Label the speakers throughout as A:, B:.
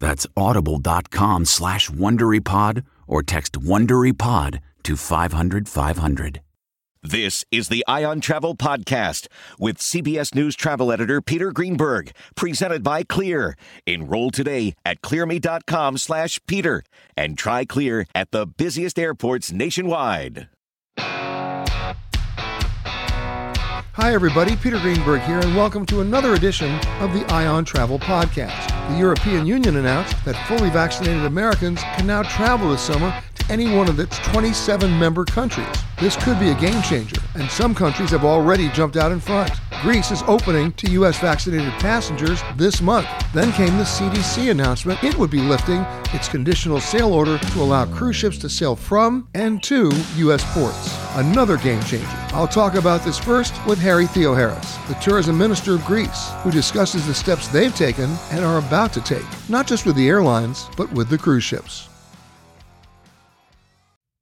A: That's audible.com slash WonderyPod or text WonderyPod to 500 500.
B: This is the Eye on Travel Podcast with CBS News travel editor Peter Greenberg, presented by Clear. Enroll today at clearme.com slash Peter and try Clear at the busiest airports nationwide.
C: Hi, everybody. Peter Greenberg here, and welcome to another edition of the Eye on Travel Podcast. The European Union announced that fully vaccinated Americans can now travel this summer any one of its 27 member countries. This could be a game changer, and some countries have already jumped out in front. Greece is opening to U.S. vaccinated passengers this month. Then came the CDC announcement it would be lifting its conditional sail order to allow cruise ships to sail from and to U.S. ports. Another game changer. I'll talk about this first with Harry Theoharis, the tourism minister of Greece, who discusses the steps they've taken and are about to take, not just with the airlines, but with the cruise ships.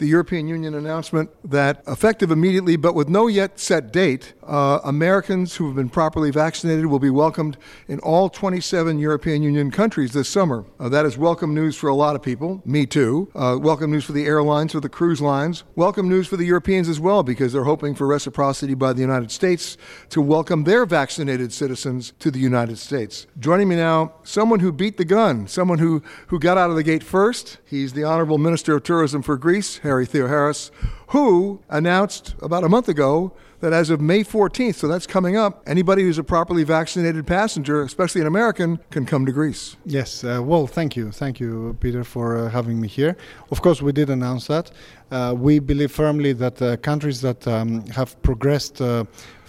C: The European Union announcement that, effective immediately but with no yet set date, uh, Americans who have been properly vaccinated will be welcomed in all 27 European Union countries this summer. Uh, that is welcome news for a lot of people, me too. Uh, welcome news for the airlines, for the cruise lines. Welcome news for the Europeans as well, because they're hoping for reciprocity by the United States to welcome their vaccinated citizens to the United States. Joining me now, someone who beat the gun, someone who, who got out of the gate first. He's the Honorable Minister of Tourism for Greece, Harry Theoharis, who announced about a month ago that as of May 14th, so that's coming up, anybody who's a properly vaccinated passenger, especially an American, can come to Greece.
D: Yes, uh, well, thank you. Thank you, Peter, for uh, having me here. Of course, we did announce that. Uh, we believe firmly that uh, countries that um, have progressed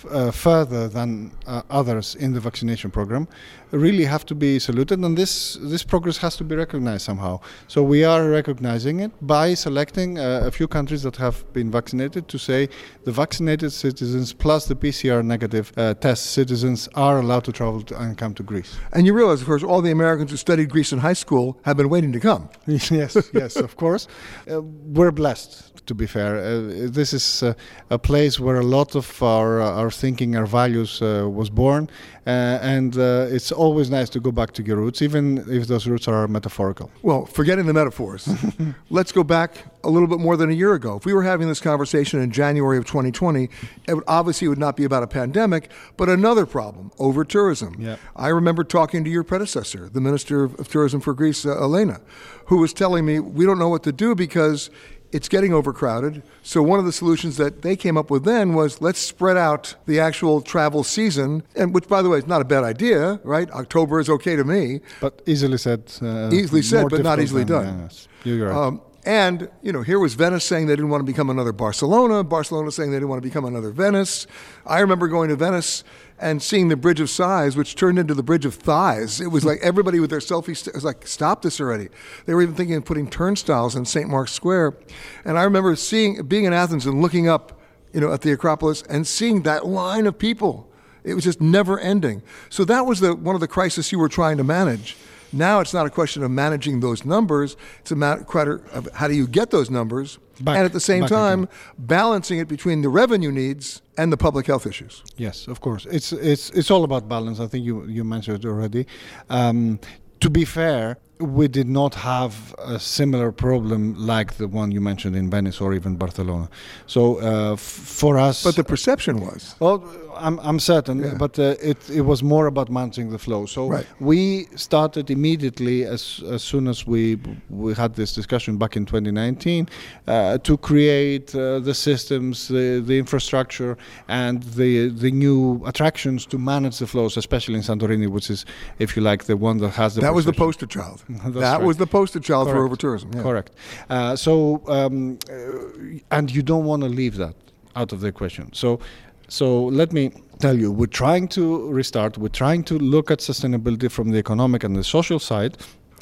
D: uh, further than uh, others in the vaccination program really have to be saluted, and this, this progress has to be recognized somehow. So we are recognizing it by selecting uh, a few countries that have been vaccinated to say the vaccinated citizens plus the PCR negative uh, test citizens are allowed to travel to, and come to Greece.
C: And you realize, of course, all the Americans who studied Greece in high school have been waiting to come.
D: yes, yes, of course. Uh, we're blessed to be fair. Uh, this is uh, a place where a lot of our uh, our thinking, our values uh, was born, uh, and uh, it's always nice to go back to your roots, even if those roots are metaphorical.
C: Well, forgetting the metaphors, let's go back a little bit more than a year ago. If we were having this conversation in January of 2020, it would obviously would not be about a pandemic, but another problem over tourism.
D: Yeah.
C: I remember talking to your predecessor, the Minister of Tourism for Greece, uh, Elena, who was telling me we don't know what to do because it's getting overcrowded. So one of the solutions that they came up with then was let's spread out the actual travel season, and which, by the way, is not a bad idea, right? October is okay to me.
D: But easily said. Uh,
C: Easily said, but not easily
D: than-
C: done.
D: Yes, you're right.
C: Um, and you know, here was Venice saying they didn't want to become another Barcelona. Barcelona saying they didn't want to become another Venice. I remember going to Venice and seeing the Bridge of Sighs, which turned into the Bridge of Thighs. It was hmm. like everybody with their selfie. St- was like, stop this already. They were even thinking of putting turnstiles in St. Mark's Square. And I remember seeing, being in Athens and looking up, you know, at the Acropolis and seeing that line of people. It was just never ending. So that was the one of the crises you were trying to manage. Now it's not a question of managing those numbers. It's a matter of how do you get those numbers,
D: Back-
C: and at the same time
D: again.
C: balancing it between the revenue needs and the public health issues.
D: Yes, of course. It's it's it's all about balance. I think you you mentioned it already. Um, to be fair, we did not have a similar problem like the one you mentioned in Venice or even Barcelona. So uh, f- for us,
C: But the perception was
D: well, I'm, I'm certain,
C: Yeah.
D: but uh, it, it was more about managing the flow. So
C: Right.
D: we started immediately as, as soon as we we had this discussion back in 2019 uh, to create uh, the systems, the, the infrastructure, and the the new attractions to manage the flows, especially in Santorini, which is, if you like, the one that has the
C: that was the poster child. That
D: right.
C: was the poster child for
D: Correct.
C: over tourism. Yeah.
D: Correct. Uh, so, um, uh, and you don't want to leave that out of the question. So, so let me tell you, we're trying to restart. We're trying to look at sustainability from the economic and the social side.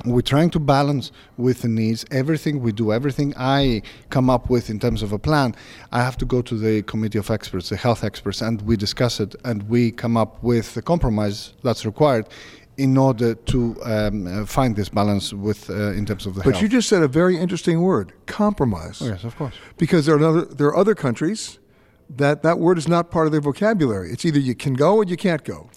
D: We're trying to balance with the needs. Everything we do, everything I come up with in terms of a plan, I have to go to the committee of experts, the health experts, and we discuss it and we come up with the compromise that's required in order to um, uh, find this balance with uh, in terms of the
C: But
D: health.
C: you just said a very interesting word: compromise.
D: Oh, yes, of course.
C: because there are other, there are other countries that that word is not part of their vocabulary. It's either you can go or you can't go.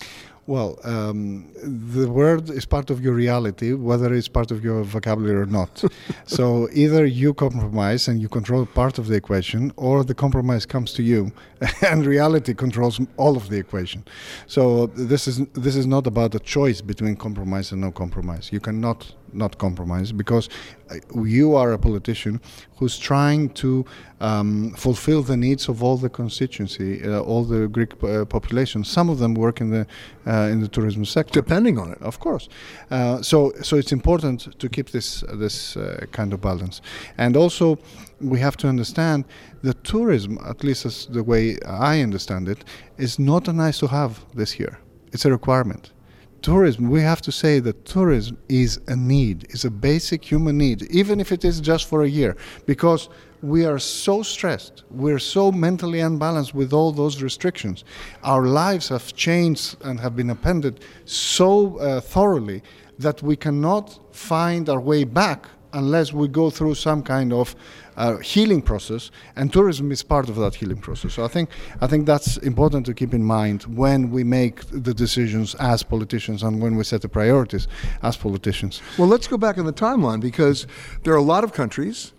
D: Well, um, the word is part of your reality, whether it's part of your vocabulary or not. so either you compromise and you control part of the equation, or the compromise comes to you, and reality controls all of the equation. So this is this is not about a choice between compromise and no compromise. You cannot not compromise because uh, you are a politician who's trying to um, fulfill the needs of all the constituency, uh, all the Greek uh, population. Some of them work in the uh, in the tourism sector.
C: Depending on it.
D: Of course, uh, so so it's important to keep this this uh, kind of balance, and also we have to understand that tourism, at least as the way I understand it, is not a nice to have this year. It's a requirement tourism, we have to say that tourism is a need, is a basic human need, even if it is just for a year, because we are so stressed, we're so mentally unbalanced with all those restrictions. Our lives have changed and have been appended so uh, thoroughly that we cannot find our way back unless we go through some kind of uh, healing process, and tourism is part of that healing process. So I think I think that's important to keep in mind when we make the decisions as politicians and when we set the priorities as politicians.
C: Well, let's go back in the timeline because there are a lot of countries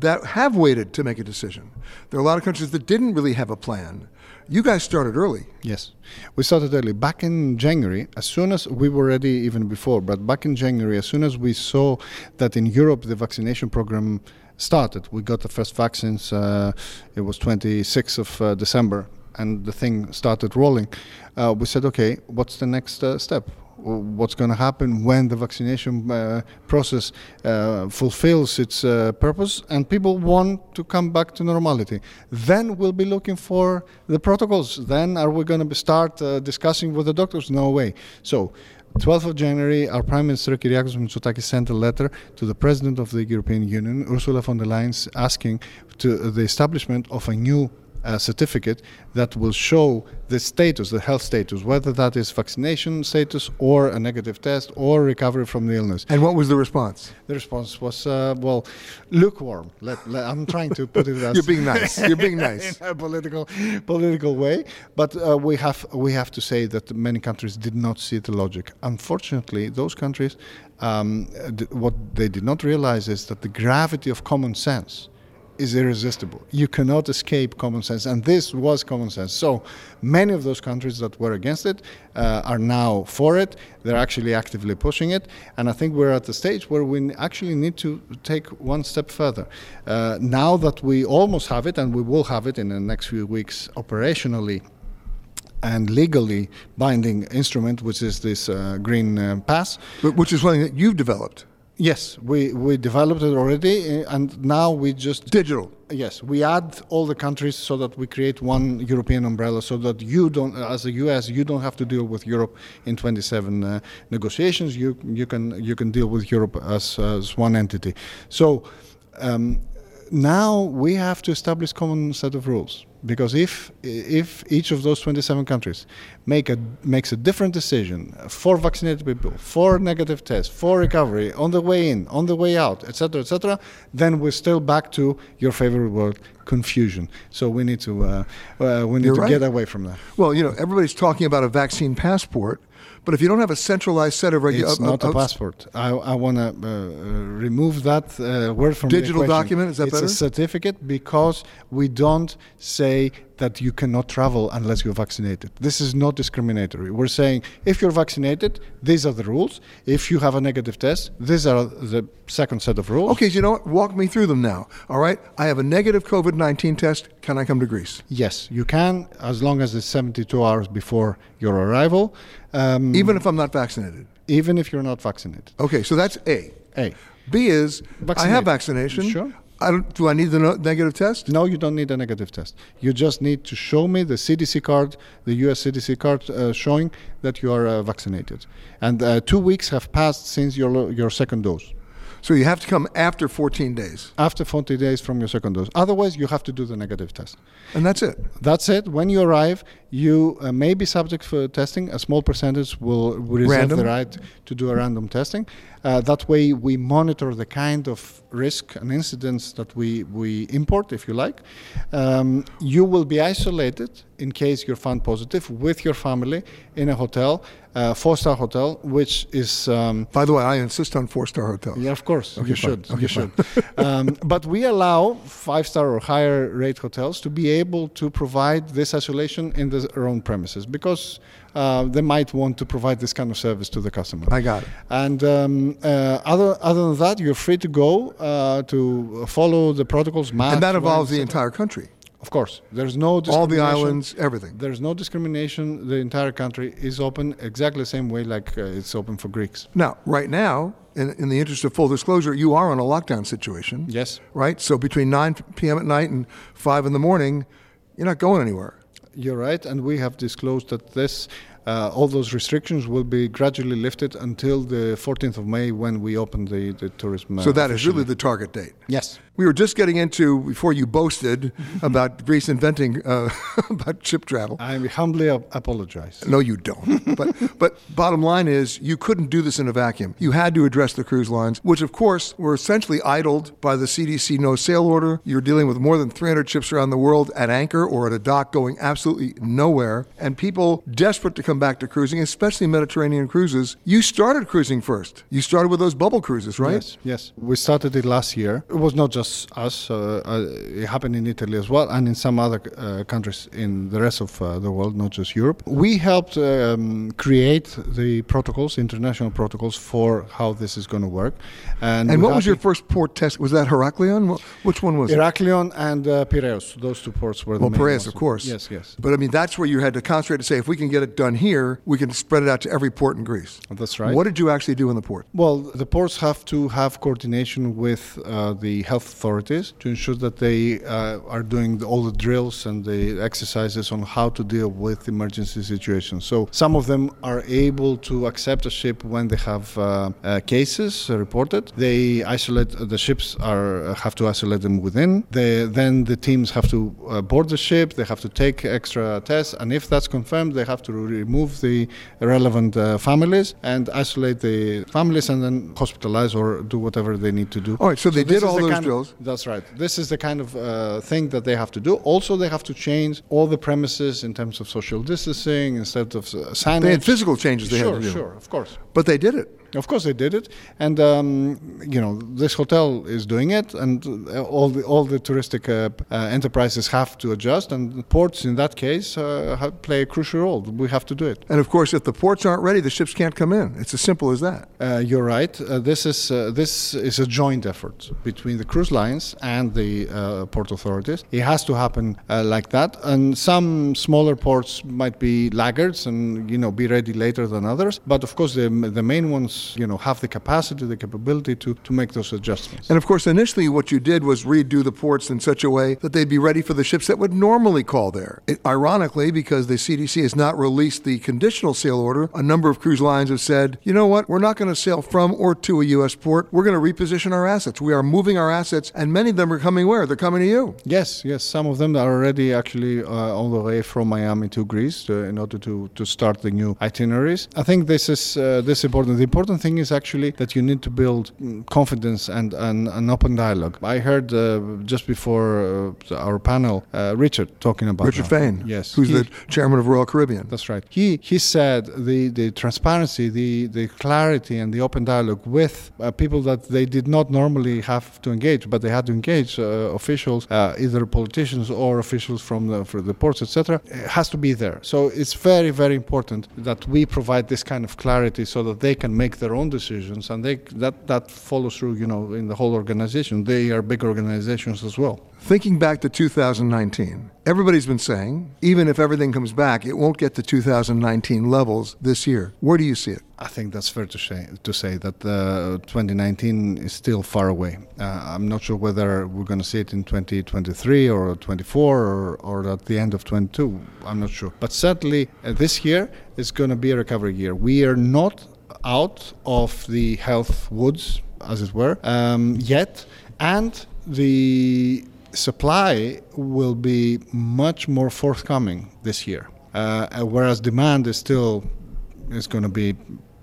C: that have waited to make a decision. There are a lot of countries that didn't really have a plan. You guys started early.
D: Yes, we started early. Back in January, as soon as we were ready even before, but back in January, as soon as we saw that in Europe the vaccination program started, we got the first vaccines. Uh, it was 26th of uh, December, and the thing started rolling. Uh, we said, okay, what's the next uh, step? What's going to happen when the vaccination uh, process uh, fulfills its uh, purpose and people want to come back to normality? Then we'll be looking for the protocols. Then are we going to start uh, discussing with the doctors? No way. So 12th of January, our Prime Minister Kyriakos Mitsotakis sent a letter to the President of the European Union, Ursula von der Leyen, asking to the establishment of a new a certificate that will show the status, the health status, whether that is vaccination status or a negative test or recovery from the illness.
C: And what was the response?
D: The response was, uh, well, lukewarm. Let, let, I'm trying to put it as
C: You're being nice. You're being nice.
D: in a political political way. But uh, we have we have to say that many countries did not see the logic. Unfortunately, those countries, um, d- what they did not realize is that the gravity of common sense is irresistible. You cannot escape common sense, and this was common sense. So many of those countries that were against it uh, are now for it. They're actually actively pushing it, and I think we're at the stage where we actually need to take one step further. Uh, now that we almost have it, and we will have it in the next few weeks operationally and legally binding instrument, which is this uh, green uh, pass.
C: But which is something that you've developed.
D: Yes, we, we developed it already, uh, and now we just
C: Digital.
D: Yes, we add all the countries so that we create one European umbrella, so that you don't, as a U.S., you don't have to deal with Europe in 27 uh, negotiations. You you can you can deal with Europe as as one entity. So. Um, now we have to establish common set of rules because if if each of those 27 countries make a makes a different decision for vaccinated people for negative tests for recovery on the way in on the way out etc etc then we're still back to your favorite word confusion so we need to uh, uh, we need
C: You're
D: to
C: right.
D: get away from that
C: Well, you know, everybody's talking about a vaccine passport, but if you don't have a centralized set of
D: it's
C: regulations,
D: not a passport. I, I want to uh, uh, remove that uh, word from
C: Digital document, is that
D: it's
C: better?
D: a certificate because we don't say that you cannot travel unless you're vaccinated. This is not discriminatory. We're saying if you're vaccinated, these are the rules. If you have a negative test, these are the second set of rules.
C: Okay, so you know what? Walk me through them now. All right. I have a negative COVID 19 test. Can I come to Greece?
D: Yes, you can as long as it's 72 hours before your arrival, um,
C: Even if I'm not vaccinated.
D: even if you're not vaccinated.
C: Okay, so that's A.
D: A.
C: B is I have vaccination.
D: Sure.
C: I don't, do I need the no- negative test?
D: No, you don't need a negative test. You just need to show me the CDC card, the US CDC card uh, showing that you are uh, vaccinated. And uh, two weeks have passed since your, your second dose.
C: So you have to come after 14 days.
D: After 40 days from your second dose. Otherwise, you have to do the negative test.
C: And that's it.
D: That's it. When you arrive, you uh, may be subject for testing. A small percentage will will reserve
C: Random?
D: the right to do a random testing. Uh, that way, we monitor the kind of risk and incidents that we, we import, if you like. Um, you will be isolated in case you're found positive with your family in a hotel, uh, four-star hotel, which is um,
C: By the way, I insist on four star hotels.
D: yeah, of course.
C: Okay,
D: you
C: fine.
D: should.
C: Okay,
D: you should. um, but we allow five-star or higher rate hotels to be able to provide this isolation in their own premises because uh, they might want to provide this kind of service to the customer.
C: I got it.
D: And um, uh, other other than that, you're free to go uh, to follow the protocols.
C: And that involves the entire country.
D: Of course, there's no
C: All the islands, everything.
D: There's no discrimination. The entire country is open exactly the same way like uh, it's open for Greeks.
C: Now, right now, in, in the interest of full disclosure, you are in a lockdown situation.
D: Yes.
C: Right? So between 9 p.m. at night and 5 in the morning, you're not going anywhere.
D: You're right, and we have disclosed that this, uh, all those restrictions will be gradually lifted until the 14th of May when we open the, the tourism. uh,
C: So that is
D: officially.
C: really the target date.
D: yes.
C: We were just getting into, before you boasted about Greece inventing uh, about ship travel.
D: I humbly apologize.
C: No, you don't. but but bottom line is you couldn't do this in a vacuum. You had to address the cruise lines, which of course were essentially idled by the CDC no sail order. You're dealing with more than 300 ships around the world at anchor or at a dock going absolutely nowhere, and people desperate to come back to cruising, especially Mediterranean cruises. You started cruising first. You started with those bubble cruises, right?
D: Yes, yes. We started it last year. It was not just us. Uh, uh, it happened in Italy as well, and in some other uh, countries in the rest of uh, the world, not just Europe. We helped um, create the protocols, international protocols for how this is going to work. And,
C: And what was your first port test? Was that Heraklion? Which one was it?
D: Heraklion and uh, Piraeus. Those two ports were the
C: Well,
D: main
C: Piraeus, of course.
D: Yes, yes.
C: But I mean, that's where you had to concentrate to say, if we can get it done here, we can spread it out to every port in Greece.
D: That's right.
C: What did you actually do in the port?
D: Well, the ports have to have coordination with uh, the health authorities to ensure that they uh, are doing all the drills and the exercises on how to deal with emergency situations. So some of them are able to accept a ship when they have uh, uh, cases reported. They isolate the ships are have to isolate them within. They, then the teams have to board the ship. They have to take extra tests, and if that's confirmed, they have to remove the relevant families and isolate the families and then hospitalize or do whatever they need to do.
C: All right, so they
D: so
C: did all those
D: drills. Of, that's right. This is the kind of uh, thing that they have to do. Also, they have to change all the premises in terms of social distancing instead of uh, signage.
C: They had physical changes they
D: sure,
C: had to do.
D: Sure, of course.
C: But they did it.
D: Of course, they did it, and um, you know this hotel is doing it, and uh, all the all the touristic uh, uh, enterprises have to adjust, and ports in that case uh, play a crucial role. We have to do it.
C: And of course, if the ports aren't ready, the ships can't come in. It's as simple as that.
D: Uh, you're right. Uh, this is this is a joint effort between the cruise lines and the port authorities. It has to happen like that, and some smaller ports might be laggards and you know be ready later than others. But of course, the the main ones you know, have the capacity, the capability to, to make those adjustments.
C: And of course, initially what you did was redo the ports in such a way that they'd be ready for the ships that would normally call there. It, ironically, because the CDC has not released the conditional sail order, a number of cruise lines have said, you know what, we're not going to sail from or to a U.S. port. We're going to reposition our assets. We are moving our assets, and many of them are coming where? They're coming to you.
D: Yes, yes. Some of them are already actually uh, on the way from Miami to Greece uh, in order to, to start the new itineraries. I think this is uh, this important. The important important thing is actually that you need to build mm, confidence and an open dialogue. I heard uh, just before uh, our panel uh, Richard talking about
C: Richard
D: that.
C: Fain,
D: yes,
C: who's he, the chairman of Royal Caribbean.
D: That's right. He he said the the transparency, the the clarity, and the open dialogue with uh, people that they did not normally have to engage, but they had to engage uh, officials, uh, either politicians or officials from the, from the ports, etc. has to be there. So it's very very important that we provide this kind of clarity so that they can make their own decisions, and they that that follows through. You know, in the whole organization, they are big organizations as well.
C: Thinking back to 2019, everybody's been saying even if everything comes back, it won't get to 2019 levels this year. Where do you see it?
D: I think that's fair to say. To say that uh, 2019 is still far away. Uh, I'm not sure whether we're going to see it in 2023 or 24 or, or at the end of 22. I'm not sure. But certainly uh, this year is going to be a recovery year. We are not out of the health woods, as it were, um, yet, and the supply will be much more forthcoming this year, uh, whereas demand is still is going to be,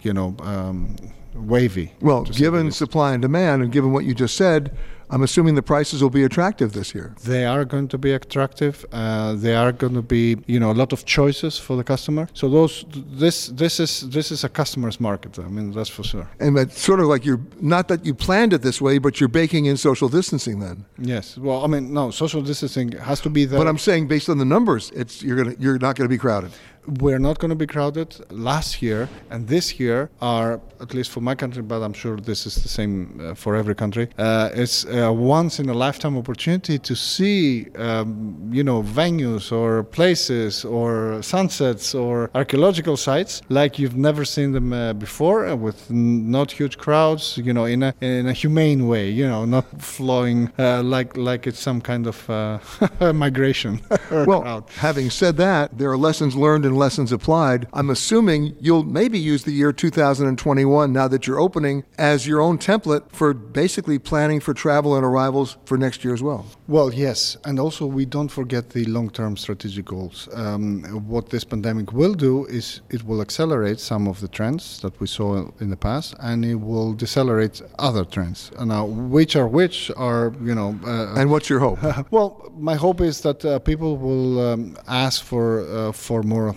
D: you know, um, wavy.
C: Well, given supply and demand, and given what you just said, I'm assuming the prices will be attractive this year.
D: They are going to be attractive. Uh, they are going to be, you know, a lot of choices for the customer. So those, this, this is this is a customer's market. I mean, that's for sure.
C: And it's sort of like you're not that you planned it this way, but you're baking in social distancing then.
D: Yes. Well, I mean, no, social distancing has to be there.
C: But I'm saying, based on the numbers, it's you're gonna you're not going to be crowded
D: we're not going to be crowded. Last year and this year are, at least for my country, but I'm sure this is the same uh, for every country. Uh, it's a once in a lifetime opportunity to see, um, you know, venues or places or sunsets or archaeological sites like you've never seen them uh, before, uh, with not huge crowds. You know, in a in a humane way. You know, not flowing uh, like like it's some kind of uh, migration.
C: well,
D: crowd.
C: having said that, there are lessons learned in lessons applied, I'm assuming you'll maybe use the year 2021 now that you're opening as your own template for basically planning for travel and arrivals for next year as well.
D: Well, yes. And also, we don't forget the long term strategic goals. Um, what this pandemic will do is it will accelerate some of the trends that we saw in the past and it will decelerate other trends. Now, which are which are, you know.
C: Uh, and what's your hope?
D: well, my hope is that uh, people will um, ask for, uh, for more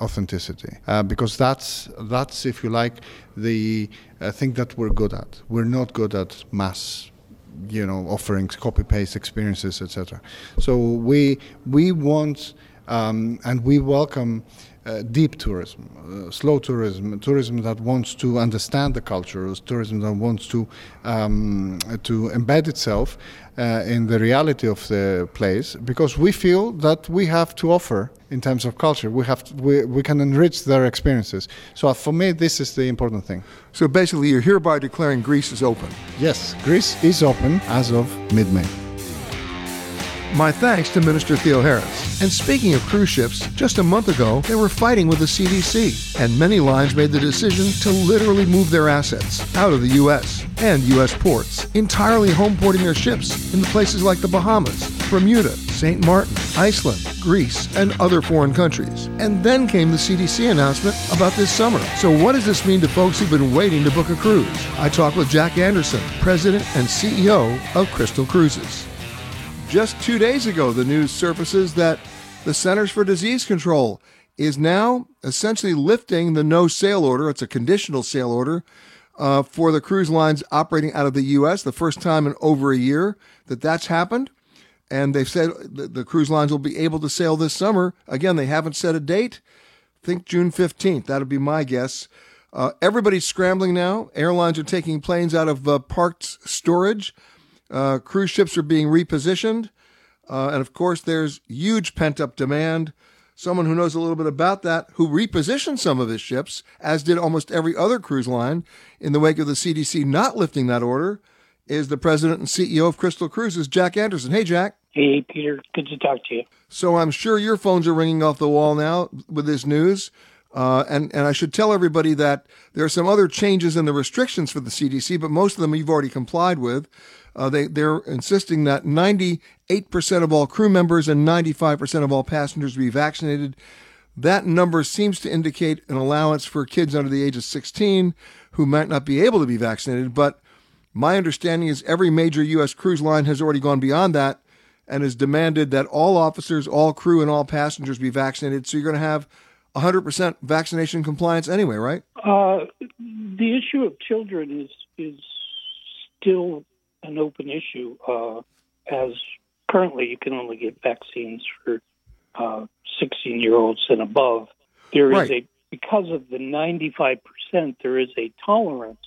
D: authenticity uh, because that's that's if you like the uh, thing that we're good at. We're not good at mass you know offering copy paste experiences etc so we we want Um, and we welcome uh, deep tourism, uh, slow tourism, tourism that wants to understand the culture, tourism that wants to um, to embed itself uh, in the reality of the place. Because we feel that we have to offer in terms of culture, we have to, we, we can enrich their experiences. So for me, this is the important thing.
C: So basically, you're hereby declaring Greece is open.
D: Yes, Greece is open as of mid-May.
C: My thanks to Minister Theoharis. And speaking of cruise ships, just a month ago, they were fighting with the CDC, and many lines made the decision to literally move their assets out of the U.S. and U.S. ports, entirely homeporting their ships in places like the Bahamas, Bermuda, St. Martin, Iceland, Greece, and other foreign countries. And then came the CDC announcement about this summer. So, what does this mean to folks who've been waiting to book a cruise? I talked with Jack Anderson, President and CEO of Crystal Cruises. Just two days ago, the news surfaces that the Centers for Disease Control is now essentially lifting the no sail order. It's a conditional sail order uh, for the cruise lines operating out of the U.S. The first time in over a year that that's happened. And they've said the cruise lines will be able to sail this summer. Again, they haven't set a date. think June 15th. That'll be my guess. Uh, everybody's scrambling now. Airlines are taking planes out of uh, parked storage. Uh, cruise ships are being repositioned. Uh, and of course, there's huge pent up demand. Someone who knows a little bit about that, who repositioned some of his ships, as did almost every other cruise line in the wake of the CDC not lifting that order, is the president and CEO of Crystal Cruises, Jack Anderson. Hey, Jack.
E: Hey, Peter. Good to talk to you.
C: So I'm sure your phones are ringing off the wall now with this news. Uh, and, and I should tell everybody that there are some other changes in the restrictions for the CDC, but most of them you've already complied with. Uh, they, they're insisting that 98% of all crew members and 95% of all passengers be vaccinated. That number seems to indicate an allowance for kids under the age of 16 who might not be able to be vaccinated. But my understanding is every major U.S. cruise line has already gone beyond that and has demanded that all officers, all crew, and all passengers be vaccinated. So you're going to have 100% vaccination compliance anyway, right?
E: Uh, the issue of children is is still an open issue, uh, as currently you can only get vaccines for uh, 16 year olds and above. There is right. a because of the 95 percent, there is a tolerance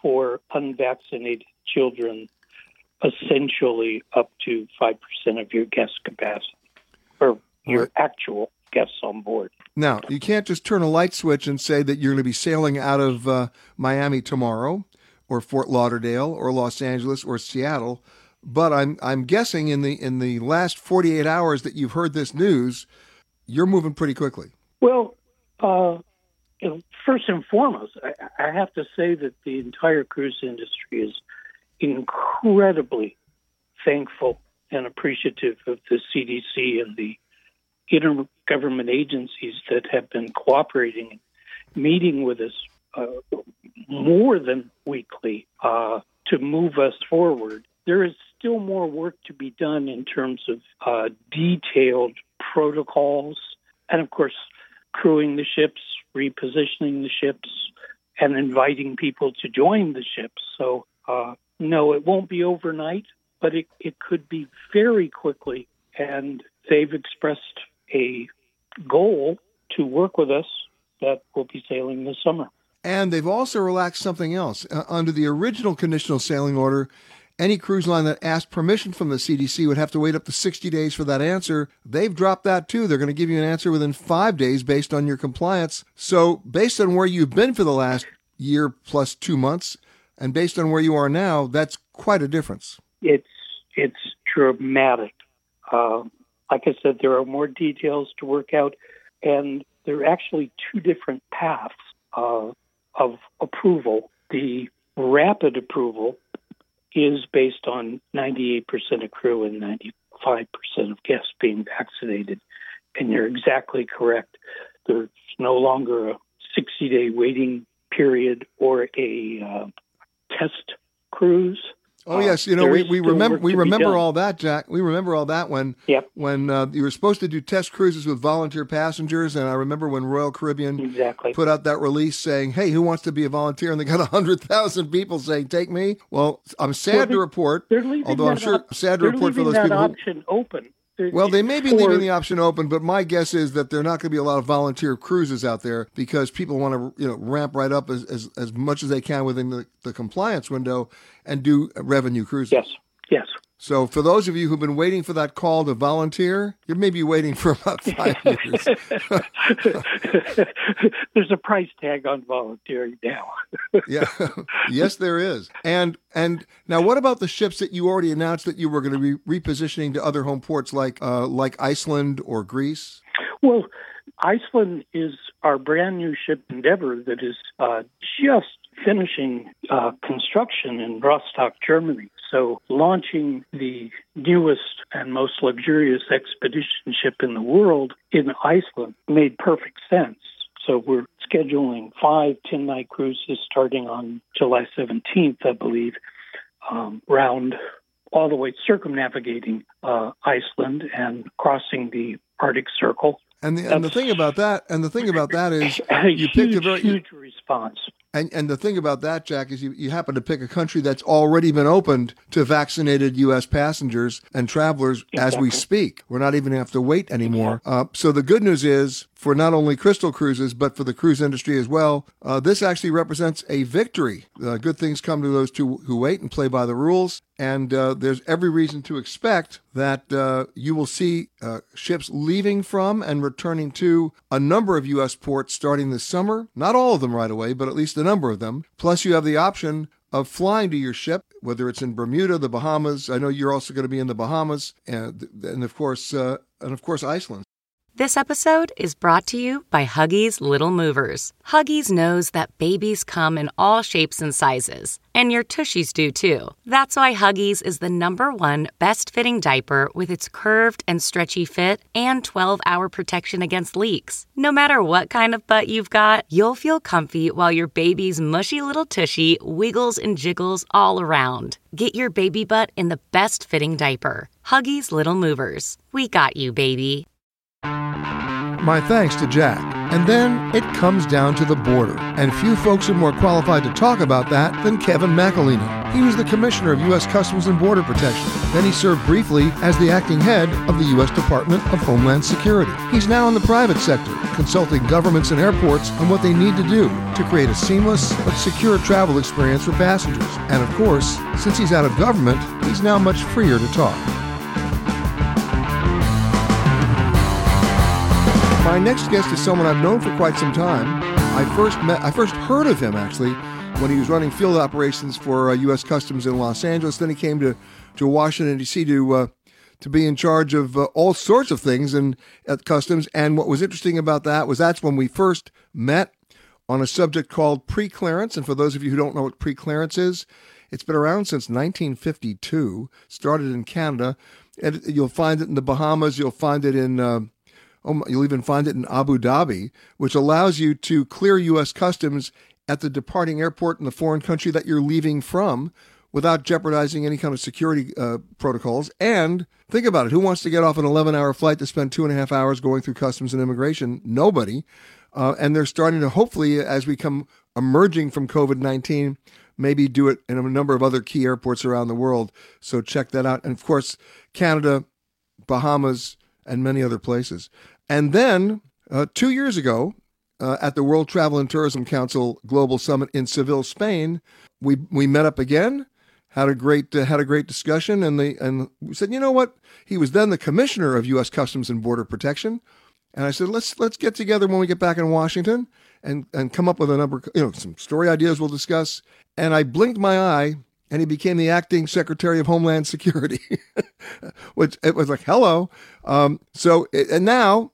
E: for unvaccinated children, essentially up to five percent of your guest capacity or your right. actual guests on board.
C: Now, you can't just turn a light switch and say that you're going to be sailing out of uh, Miami tomorrow or Fort Lauderdale or Los Angeles or Seattle. But I'm I'm guessing in the in the last 48 hours that you've heard this news, you're moving pretty quickly.
E: Well, uh, you know, first and foremost, I, I have to say that the entire cruise industry is incredibly thankful and appreciative of the CDC and the intergovernment agencies that have been cooperating and meeting with us more than weekly uh, to move us forward. There is still more work to be done in terms of uh, detailed protocols and, of course, crewing the ships, repositioning the ships, and inviting people to join the ships. So, uh, no, it won't be overnight, but it, it could be very quickly. And they've expressed a goal to work with us that will be sailing this summer.
C: And they've also relaxed something else. Uh, under the original conditional sailing order, any cruise line that asked permission from the CDC would have to wait up to 60 days for that answer. They've dropped that too. They're going to give you an answer within five days based on your compliance. So, based on where you've been for the last year plus two months, and based on where you are now, that's quite a difference.
E: It's it's dramatic. Uh, like I said, there are more details to work out, and there are actually two different paths. Uh, of approval. The rapid approval is based on 98% of crew and 95% of guests being vaccinated. And you're exactly correct. There's no longer a 60 day waiting period or a uh, test cruise.
C: Oh yes, you know we, we remember we remember all that, Jack. We remember all that when
E: yep.
C: when uh, you were supposed to do test cruises with volunteer passengers, and I remember when Royal Caribbean
E: exactly.
C: put out that release saying, "Hey, who wants to be a volunteer?" And they got hundred thousand people saying, "Take me." Well, I'm sad well, to report, although I'm sure
E: op-
C: sad to report for those
E: that
C: people.
E: option
C: who,
E: open.
C: Well, they may be leaving the option open, but my guess is that there are not going to be a lot of volunteer cruises out there because people want to, you know, ramp right up as, as, as much as they can within the, the compliance window and do revenue cruises.
E: Yes, yes.
C: So, for those of you who've been waiting for that call to volunteer, you may be waiting for about five years.
E: There's a price tag on volunteering now.
C: yeah, yes, there is. And and now, what about the ships that you already announced that you were going to be repositioning to other home ports like uh, like Iceland or Greece?
E: Well, Iceland is our brand new ship Endeavor that is uh, just finishing uh, construction in Rostock, Germany. So, launching the newest and most luxurious expedition ship in the world in Iceland made perfect sense. So, we're scheduling five 10 night cruises starting on July 17th, I believe, um, round all the way circumnavigating uh, Iceland and crossing the Arctic Circle.
C: And the, and the thing about that, and the thing about that is,
E: you huge, picked a very huge response.
C: And and the thing about that, Jack, is you, you happen to pick a country that's already been opened to vaccinated U.S. passengers and travelers exactly. as we speak. We're not even have to wait anymore. Uh, so the good news is for not only Crystal Cruises but for the cruise industry as well. Uh, this actually represents a victory. Uh, good things come to those two who wait and play by the rules. And uh, there's every reason to expect that uh, you will see uh, ships leaving from and returning to a number of U.S. ports starting this summer. Not all of them right away, but at least a number of them. Plus, you have the option of flying to your ship, whether it's in Bermuda, the Bahamas. I know you're also going to be in the Bahamas, and and of course, uh, and of course, Iceland.
F: This episode is brought to you by Huggies Little Movers. Huggies knows that babies come in all shapes and sizes, and your tushies do too. That's why Huggies is the number one best fitting diaper with its curved and stretchy fit and 12 hour protection against leaks. No matter what kind of butt you've got, you'll feel comfy while your baby's mushy little tushy wiggles and jiggles all around. Get your baby butt in the best fitting diaper. Huggies Little Movers. We got you, baby.
C: My thanks to Jack. And then it comes down to the border, and few folks are more qualified to talk about that than Kevin McAleenan. He was the Commissioner of U.S. Customs and Border Protection. Then he served briefly as the acting head of the U.S. Department of Homeland Security. He's now in the private sector, consulting governments and airports on what they need to do to create a seamless but secure travel experience for passengers. And of course, since he's out of government, he's now much freer to talk. My next guest is someone I've known for quite some time. I first met, I first heard of him actually when he was running field operations for uh, U.S. Customs in Los Angeles. Then he came to, to Washington D.C. to uh, to be in charge of uh, all sorts of things in at Customs. And what was interesting about that was that's when we first met on a subject called pre-clearance. And for those of you who don't know what pre-clearance is, it's been around since 1952. Started in Canada, and you'll find it in the Bahamas. You'll find it in uh, you'll even find it in Abu Dhabi, which allows you to clear U.S. customs at the departing airport in the foreign country that you're leaving from without jeopardizing any kind of security uh, protocols. And think about it who wants to get off an 11 hour flight to spend two and a half hours going through customs and immigration? Nobody. Uh, and they're starting to hopefully, as we come emerging from COVID 19, maybe do it in a number of other key airports around the world. So check that out. And of course, Canada, Bahamas, and many other places. And then uh, two years ago, uh, at the World Travel and Tourism Council Global Summit in Seville, Spain, we we met up again, had a great uh, had a great discussion, and the and we said, you know what? He was then the commissioner of U.S. Customs and Border Protection, and I said, let's let's get together when we get back in Washington and and come up with a number, you know, some story ideas we'll discuss. And I blinked my eye, and he became the acting Secretary of Homeland Security, which it was like, hello. Um, so, and now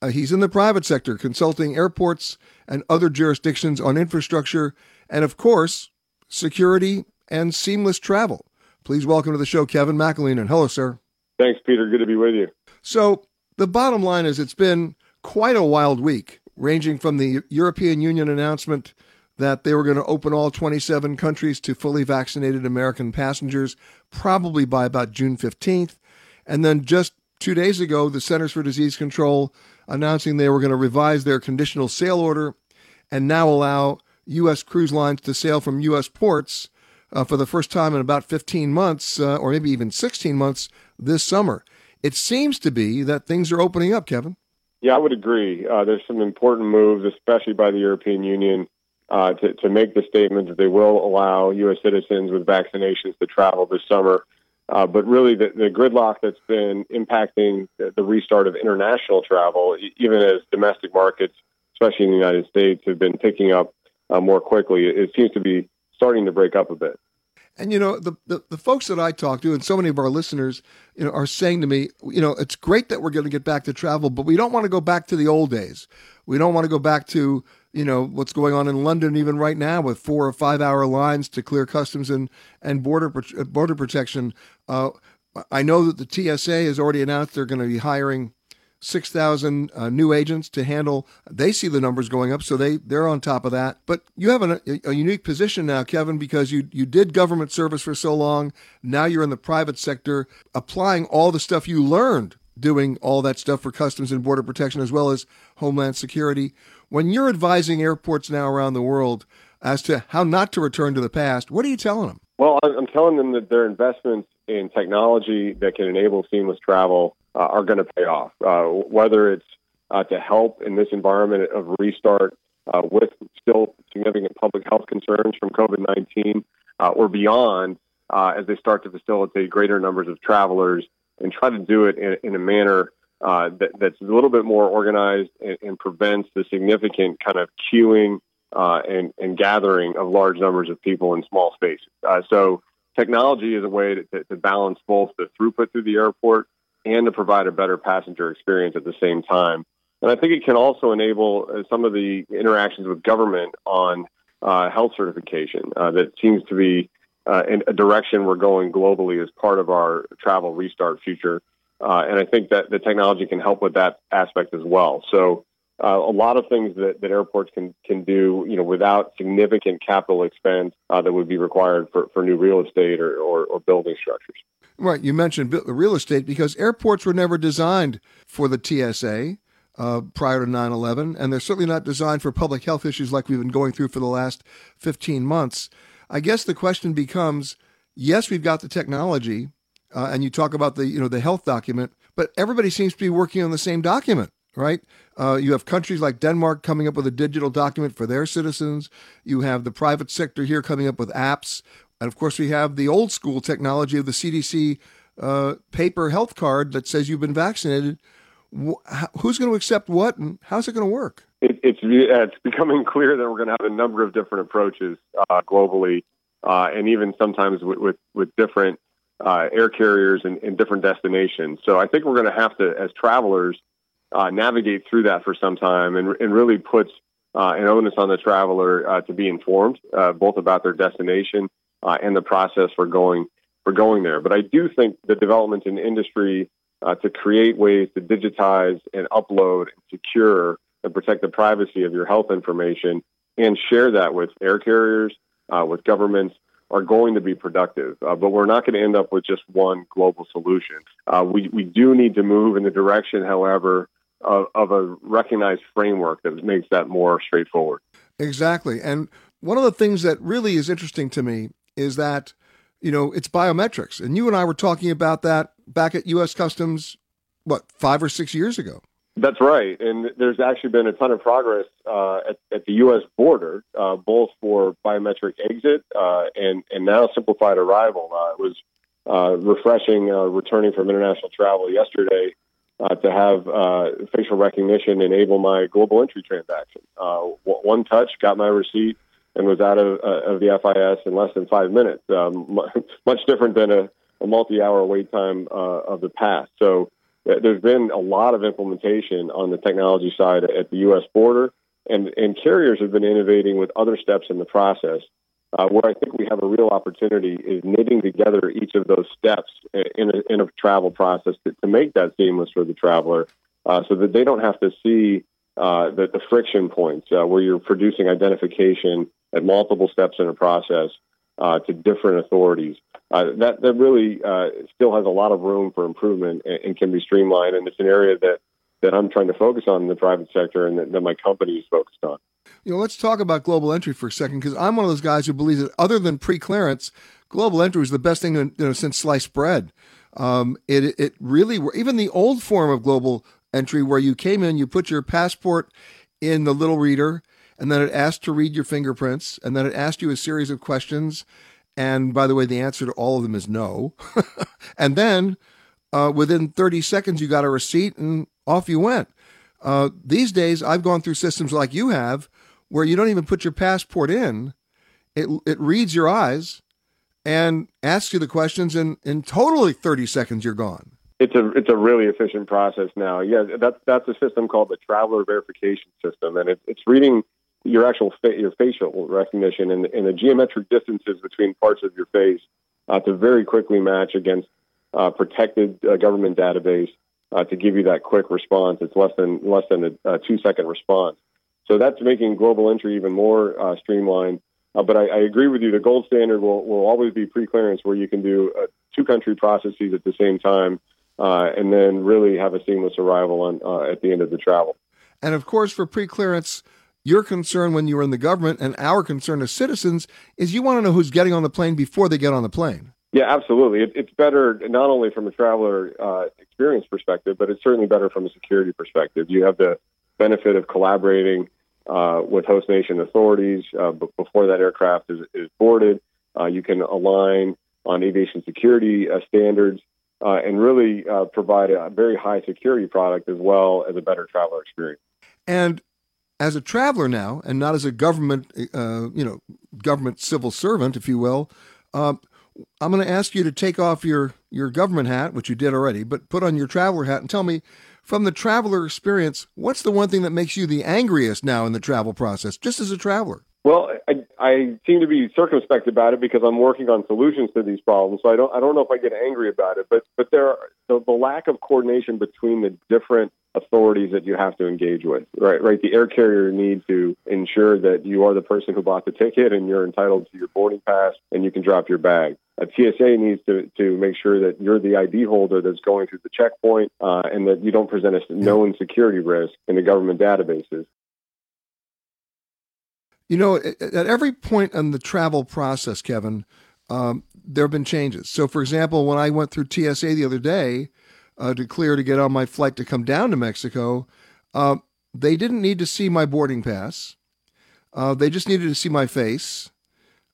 C: uh, he's in the private sector, consulting airports and other jurisdictions on infrastructure and, of course, security and seamless travel. Please welcome to the show, Kevin McAleen. And Hello, sir.
G: Thanks, Peter. Good to be with you.
C: So, the bottom line is it's been quite a wild week, ranging from the European Union announcement that they were going to open all 27 countries to fully vaccinated American passengers, probably by about June 15th. And then just two days ago, the Centers for Disease Control announcing they were going to revise their conditional sail order and now allow U.S. cruise lines to sail from U.S. ports uh, for the first time in about 15 months, uh, or maybe even 16 months this summer. it seems to be that things are opening up, Kevin.
G: Yeah, I would agree. Uh, there's some important moves, especially by the European Union, uh, to, to make the statement that they will allow U.S. citizens with vaccinations to travel this summer. Uh, but really, the, the, gridlock that's been impacting the, the, restart of international travel, even as domestic markets, especially in the United States, have been picking up uh, more quickly, it seems to be starting to break up a bit.
C: And you know, the, the, the folks that I talk to, and so many of our listeners, you know, are saying to me, you know, it's great that we're going to get back to travel, but we don't want to go back to the old days. We don't want to go back to, you know, what's going on in London even right now with four or five hour lines to clear customs and and border border protection. Uh, I know that the TSA has already announced they're going to be hiring 6,000 uh, new agents to handle. They see the numbers going up, so they they're on top of that. But you have an, a, a, unique position now, Kevin, because you you did government service for so long. Now you're in the private sector, applying all the stuff you learned doing all that stuff for customs and border protection as well as homeland security. When you're advising airports now around the world as to how not to return to the past, what are you telling them?
G: Well, I'm telling them that their investments in technology that can enable seamless travel uh, are going to pay off. Uh, whether it's uh, to help in this environment of restart uh, with still significant public health concerns from COVID 19 uh, or beyond, uh, as they start to facilitate greater numbers of travelers and try to do it in, in a manner that, that's a little bit more organized and, and prevents the significant kind of queuing and, and, gathering of large numbers of people in small spaces. so, technology is a way to, to, balance both the throughput through the airport and to provide a better passenger experience at the same time. And I think it can also enable uh, some of the interactions with government on uh, health certification uh, that seems to be uh, in a direction we're going globally as part of our travel restart future. Uh, and I think that the technology can help with that aspect as well. So uh, a lot of things that, that airports can can do, you know, without significant capital expense uh, that would be required for, for new real estate or, or, or building structures.
C: Right. You mentioned real estate because airports were never designed for the TSA. Uh, prior to 9 11, and they're certainly not designed for public health issues like we've been going through for the last 15 months. I guess the question becomes yes, we've got the technology, uh, and you talk about the, you know, the health document, but everybody seems to be working on the same document right? Uh, you have countries like Denmark coming up with a digital document for their citizens. You have the private sector here coming up with apps. And of course, we have the old school technology of the CDC uh, paper health card that says you've been vaccinated. Who's going to accept what and how's it going to work?
G: It, it's, it's becoming clear that we're going to have a number of different approaches uh, globally, uh, and even sometimes with, with, with different uh, air carriers and, different destinations. So I think we're going to have to, as travelers, uh, navigate through that for some time and, and really puts uh, an onus on the traveler uh, to be informed uh, both about their destination uh, and the process for going for going there. But I do think the development in industry uh, to create ways to digitize and upload and secure and protect the privacy of your health information and share that with air carriers, with governments, are going to be productive. Uh, but we're not going to end up with just one global solution. Uh, we, we do need to move in the direction, however, of, of a recognized framework that makes that more straightforward.
C: Exactly. And one of the things that really is interesting to me is that, you know, it's biometrics. And you and I were talking about that back at U.S. Customs, what, five or six years ago?
G: That's right. And there's actually been a ton of progress uh, at, at, the U.S. border, uh, both for biometric exit uh, and, and now simplified arrival. Uh, it was uh, refreshing uh, returning from international travel yesterday to have facial recognition enable my global entry transaction. One touch, got my receipt, and was out of, of the FIS in less than five minutes. Um, much different than a, a multi-hour wait time of the past. So there's been a lot of implementation on the technology side at the U.S. border, and, and carriers have been innovating with other steps in the process. Uh, where I think we have a real opportunity is knitting together each of those steps in a, in a travel process to, to, make that seamless for the traveler uh, so that they don't have to see uh, the, the, friction points uh, where you're producing identification at multiple steps in a process uh, to different authorities. Uh, that, that really still has a lot of room for improvement and, and, can be streamlined, and it's an area that, that I'm trying to focus on in the private sector and that, that my company is focused on.
C: You know, let's talk about global entry for a second because I'm one of those guys who believes that other than pre-clearance, global entry is the best thing you know, since sliced bread. Um, it it really even the old form of global entry where you came in, you put your passport in the little reader, and then it asked to read your fingerprints, and then it asked you a series of questions. And by the way, the answer to all of them is no. and then uh, within 30 seconds, you got a receipt and off you went. Uh, these days, I've gone through systems like you have where you don't even put your passport in. It, it reads your eyes and asks you the questions, and in totally 30 seconds, you're gone.
G: It's a it's a really efficient process now. Yeah, that's that's a system called the traveler verification system, and it, it's reading your actual fa- your facial recognition and, and the geometric distances between parts of your face uh, to very quickly match against uh, protected uh, government database uh, to give you that quick response. It's less than less than a, a two second response. So that's making global entry even more uh, streamlined. Uh, but I, I, agree with you. The gold standard will, will always be pre-clearance, where you can do two country processes at the same time, and then really have a seamless arrival on at the end of the travel.
C: And of course, for pre-clearance, your concern when you were in the government, and our concern as citizens, is you want to know who's getting on the plane before they get on the plane.
G: Yeah, absolutely. It, it's better not only from a traveler uh, experience perspective, but it's certainly better from a security perspective. You have the benefit of collaborating uh, with host nation authorities uh, before that aircraft is, is boarded. Uh, you can align on aviation security uh, standards uh, and really provide a very high security product as well as a better traveler experience.
C: And as a traveler now, and not as a government, you know, government civil servant, if you will. Um, I'm going to ask you to take off your, your government hat, which you did already, but put on your traveler hat and tell me from the traveler experience, what's the one thing that makes you the angriest now in the travel process, just as a traveler?
G: Well, I, I seem to be circumspect about it because I'm working on solutions to these problems. So I don't I don't know if I get angry about it, but but there are, the, the lack of coordination between the different authorities that you have to engage with. Right, right. The air carrier needs to ensure that you are the person who bought the ticket and you're entitled to your boarding pass and you can drop your bag. A TSA needs to, to make sure that you're the ID holder that's going through the checkpoint uh, and that you don't present a known security risk in the government databases.
C: You know, at every point in the travel process, Kevin, um, there have been changes. So, for example, when I went through TSA the other day uh, to clear to get on my flight to come down to Mexico, uh, they didn't need to see my boarding pass. Uh, they just needed to see my face.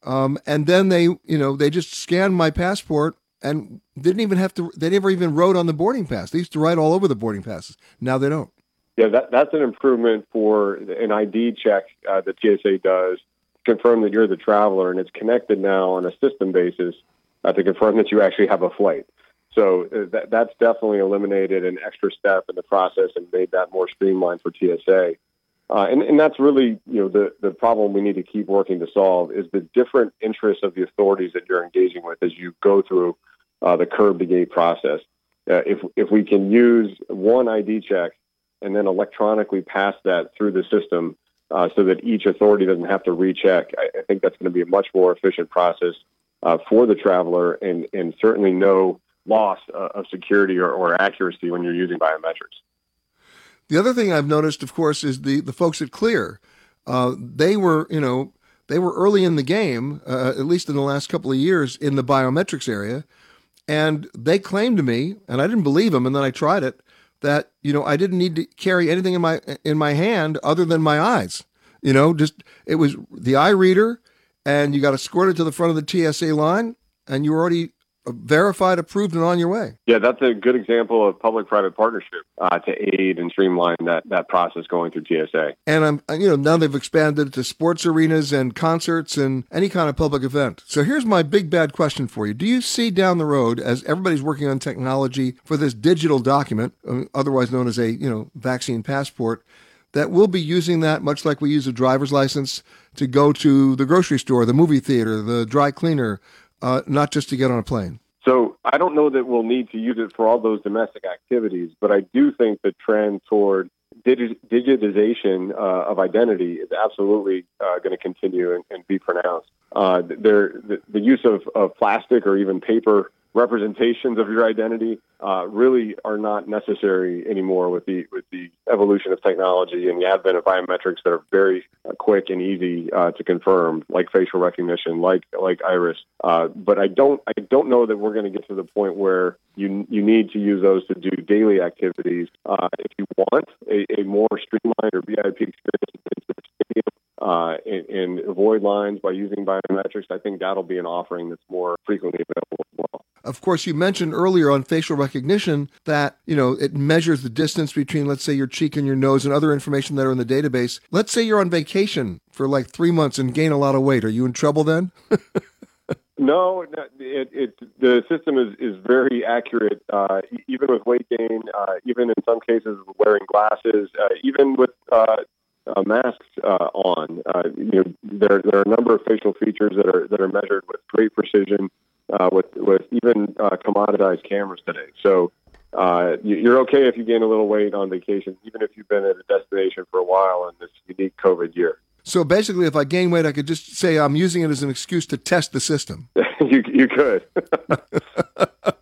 C: Um, and then they, you know, they just scanned my passport and didn't even have to. They never even wrote on the boarding pass. They used to write all over the boarding passes. Now they don't.
G: Yeah, that, that's an improvement for an ID check uh, that TSA does to confirm that you're the traveler, and it's connected now on a system basis uh, to confirm that you actually have a flight. So uh, that, that's definitely eliminated an extra step in the process and made that more streamlined for TSA. Uh, and, and that's really, you know, the, the problem we need to keep working to solve is the different interests of the authorities that you're engaging with as you go through uh, the curb to gate process. Uh, if, if we can use one ID check and then electronically pass that through the system uh, so that each authority doesn't have to recheck, I, I think that's going to be a much more efficient process uh, for the traveler and, and certainly no loss uh, of security or, or accuracy when you're using biometrics.
C: The other thing I've noticed, of course, is the the folks at Clear. Uh, they were, you know, they were early in the game, uh, at least in the last couple of years, in the biometrics area, and they claimed to me, and I didn't believe them, and then I tried it, that you know I didn't need to carry anything in my in my hand other than my eyes. You know, just it was the eye reader, and you got escorted to the front of the TSA line, and you were already verified, approved, and on your way.
G: Yeah, that's a good example of public-private partnership uh, to aid and streamline that that process going through TSA.
C: And I'm, you know, now they've expanded to sports arenas and concerts and any kind of public event. So here's my big bad question for you: Do you see down the road, as everybody's working on technology for this digital document, uh, otherwise known as a you know vaccine passport? That we'll be using that much like we use a driver's license to go to the grocery store, the movie theater, the dry cleaner, uh, not just to get on a plane?
G: So I don't know that we'll need to use it for all those domestic activities, but I do think the trend toward digitization uh, of identity is absolutely uh, going to continue and, and, be pronounced. Uh, there, the, the, use of, of, plastic or even paper representations of your identity uh, really are not necessary anymore with the with the evolution of technology and the advent of biometrics that are very quick and easy uh, to confirm, like facial recognition, like like iris. Uh, but I don't I don't know that we're going to get to the point where you you need to use those to do daily activities. Uh, if you want a, a more streamlined or VIP experience uh, and, and, avoid lines by using biometrics, I think that'll be an offering that's more frequently available.
C: Of course, you mentioned earlier on facial recognition that, you know, it measures the distance between, let's say, your cheek and your nose and other information that are in the database. Let's say you're on vacation for like three months and gain a lot of weight. Are you in trouble then?
G: No, it, it, the system is, is very accurate, uh, even with weight gain, uh, even in some cases wearing glasses, uh, even with uh, uh, masks uh, on. Uh, you know, there there are a number of facial features that are that are measured with great precision, uh, with with even uh, commoditized cameras today. So uh, you're okay if you gain a little weight on vacation, even if you've been at a destination for a while in this unique COVID year.
C: So basically, if I gain weight, I could just say I'm using it as an excuse to test the system.
G: you you could.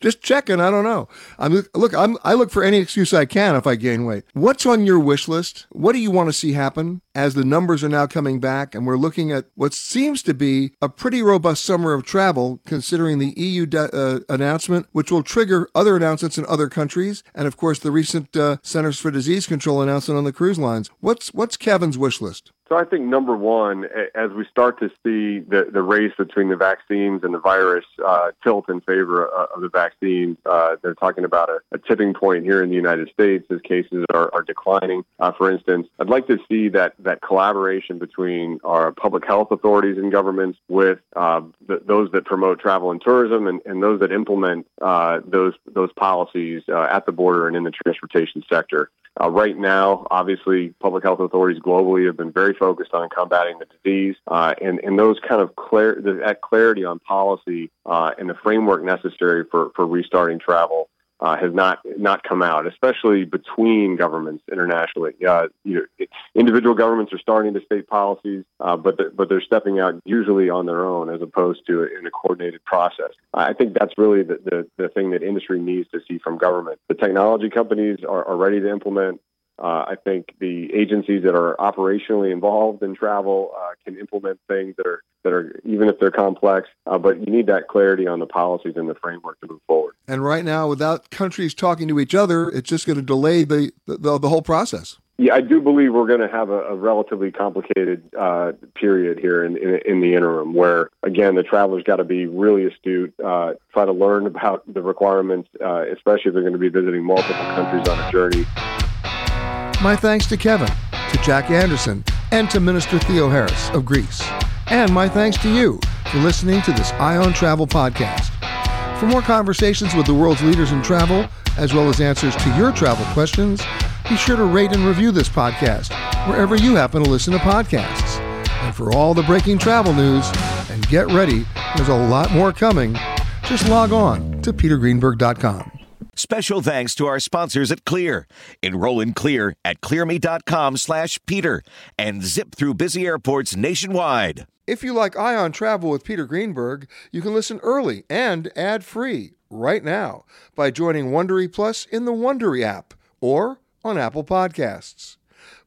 C: just checking. I don't know. I'm look. I'm I look for any excuse I can if I gain weight. What's on your wish list? What do you want to see happen as the numbers are now coming back and we're looking at what seems to be a pretty robust summer of travel, considering the EU de- uh, announcement, which will trigger other announcements in other countries, and of course the recent uh, Centers for Disease Control announcement on the cruise lines. What's what's Kevin's wish list?
G: So I think number one, as we start to see the, the race between the vaccines and the virus uh, tilt in favor of the vaccine, uh, they're talking about a, a, tipping point here in the United States as cases are, are declining. Uh, for instance, I'd like to see that that collaboration between our public health authorities and governments with uh, those that promote travel and tourism and, and those that implement uh, those those policies uh, at the border and in the transportation sector. Uh, right now, obviously, public health authorities globally have been very focused on combating the disease, uh, and and those kind of clar- that clarity on policy uh, and the framework necessary for for restarting travel uh, has not not come out, especially between governments internationally. Uh, individual governments are starting to state policies, uh, but they're, but they're stepping out usually on their own as opposed to in a coordinated process. I think that's really the, the, the thing that industry needs to see from government. The technology companies are, are ready to implement uh, I think the agencies that are operationally involved in travel uh, can implement things that are that are even if they're complex, uh, but you need that clarity on the policies and the framework to move forward.
C: And right now, without countries talking to each other, it's just going to delay the, the, the whole process.
G: Yeah, I do believe we're going to have a, a relatively complicated uh, period here in, in, in, the interim, where again the travelers got to be really astute, uh, try to learn about the requirements, uh, especially if they're going to be visiting multiple countries on a journey.
C: My thanks to Kevin, to Jack Anderson, and to Minister Theoharis of Greece. And my thanks to you for listening to this Eye on Travel podcast. For more conversations with the world's leaders in travel, as well as answers to your travel questions, be sure to rate and review this podcast wherever you happen to listen to podcasts. And for all the breaking travel news, and get ready, there's a lot more coming, just log on to petergreenberg.com.
B: Special thanks to our sponsors at Clear. Enroll in Clear at clearme.com slash Peter and zip through busy airports nationwide.
C: If you like Eye on Travel with Peter Greenberg, you can listen early and ad-free right now by joining Wondery Plus in the Wondery app or on Apple Podcasts.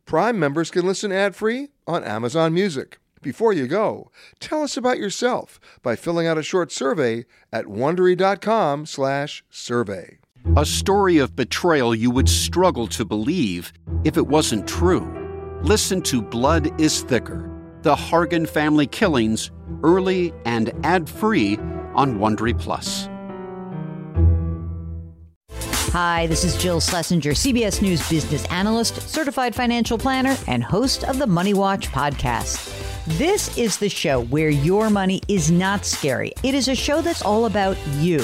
C: Prime members can listen ad-free on Amazon Music. Before you go, tell us about yourself by filling out a short survey at wondery.com/survey.
H: A story of betrayal you would struggle to believe if it wasn't true. Listen to Blood is Thicker The Hargan Family Killings, early and ad free on Wondery Plus.
I: Hi, this is Jill Schlesinger, CBS News business analyst, certified financial planner, and host of the Money Watch podcast. This is the show where your money is not scary. It is a show that's all about you.